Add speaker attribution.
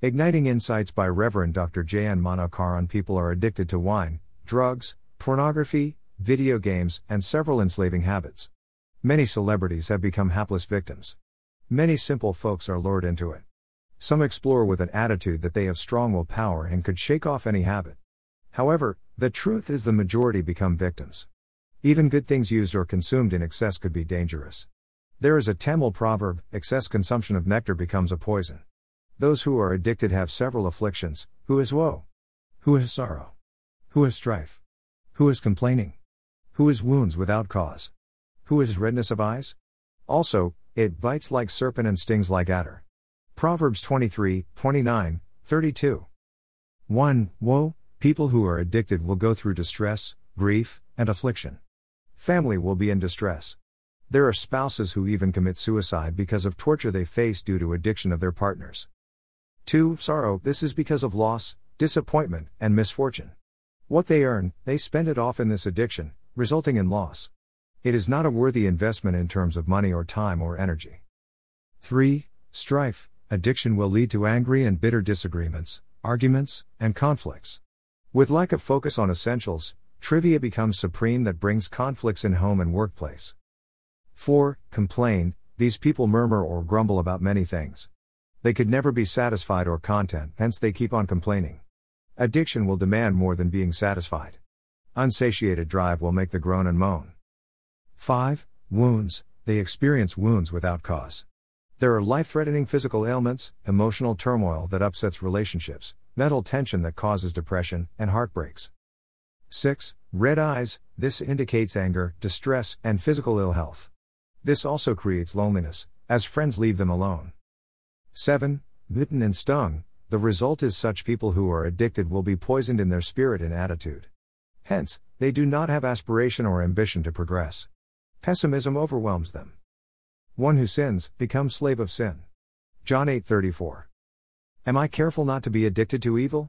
Speaker 1: Igniting Insights by Reverend Dr. J.N. Manokaran People are addicted to wine, drugs, pornography, video games, and several enslaving habits. Many celebrities have become hapless victims. Many simple folks are lured into it. Some explore with an attitude that they have strong willpower and could shake off any habit. However, the truth is the majority become victims. Even good things used or consumed in excess could be dangerous. There is a Tamil proverb excess consumption of nectar becomes a poison. Those who are addicted have several afflictions who is woe? Who is sorrow? Who is strife? Who is complaining? Who is wounds without cause? Who is redness of eyes? Also, it bites like serpent and stings like adder. Proverbs 23, 29, 32. 1. Woe, people who are addicted will go through distress, grief, and affliction. Family will be in distress. There are spouses who even commit suicide because of torture they face due to addiction of their partners. 2. Sorrow, this is because of loss, disappointment, and misfortune. What they earn, they spend it off in this addiction, resulting in loss. It is not a worthy investment in terms of money or time or energy. 3. Strife, addiction will lead to angry and bitter disagreements, arguments, and conflicts. With lack of focus on essentials, trivia becomes supreme that brings conflicts in home and workplace. 4. Complain, these people murmur or grumble about many things. They could never be satisfied or content, hence they keep on complaining. Addiction will demand more than being satisfied. Unsatiated drive will make the groan and moan. 5. Wounds, they experience wounds without cause. There are life threatening physical ailments, emotional turmoil that upsets relationships, mental tension that causes depression, and heartbreaks. 6. Red eyes, this indicates anger, distress, and physical ill health. This also creates loneliness, as friends leave them alone. 7. Bitten and stung, the result is such people who are addicted will be poisoned in their spirit and attitude. Hence, they do not have aspiration or ambition to progress. Pessimism overwhelms them. One who sins becomes slave of sin. John 8:34. Am I careful not to be addicted to evil?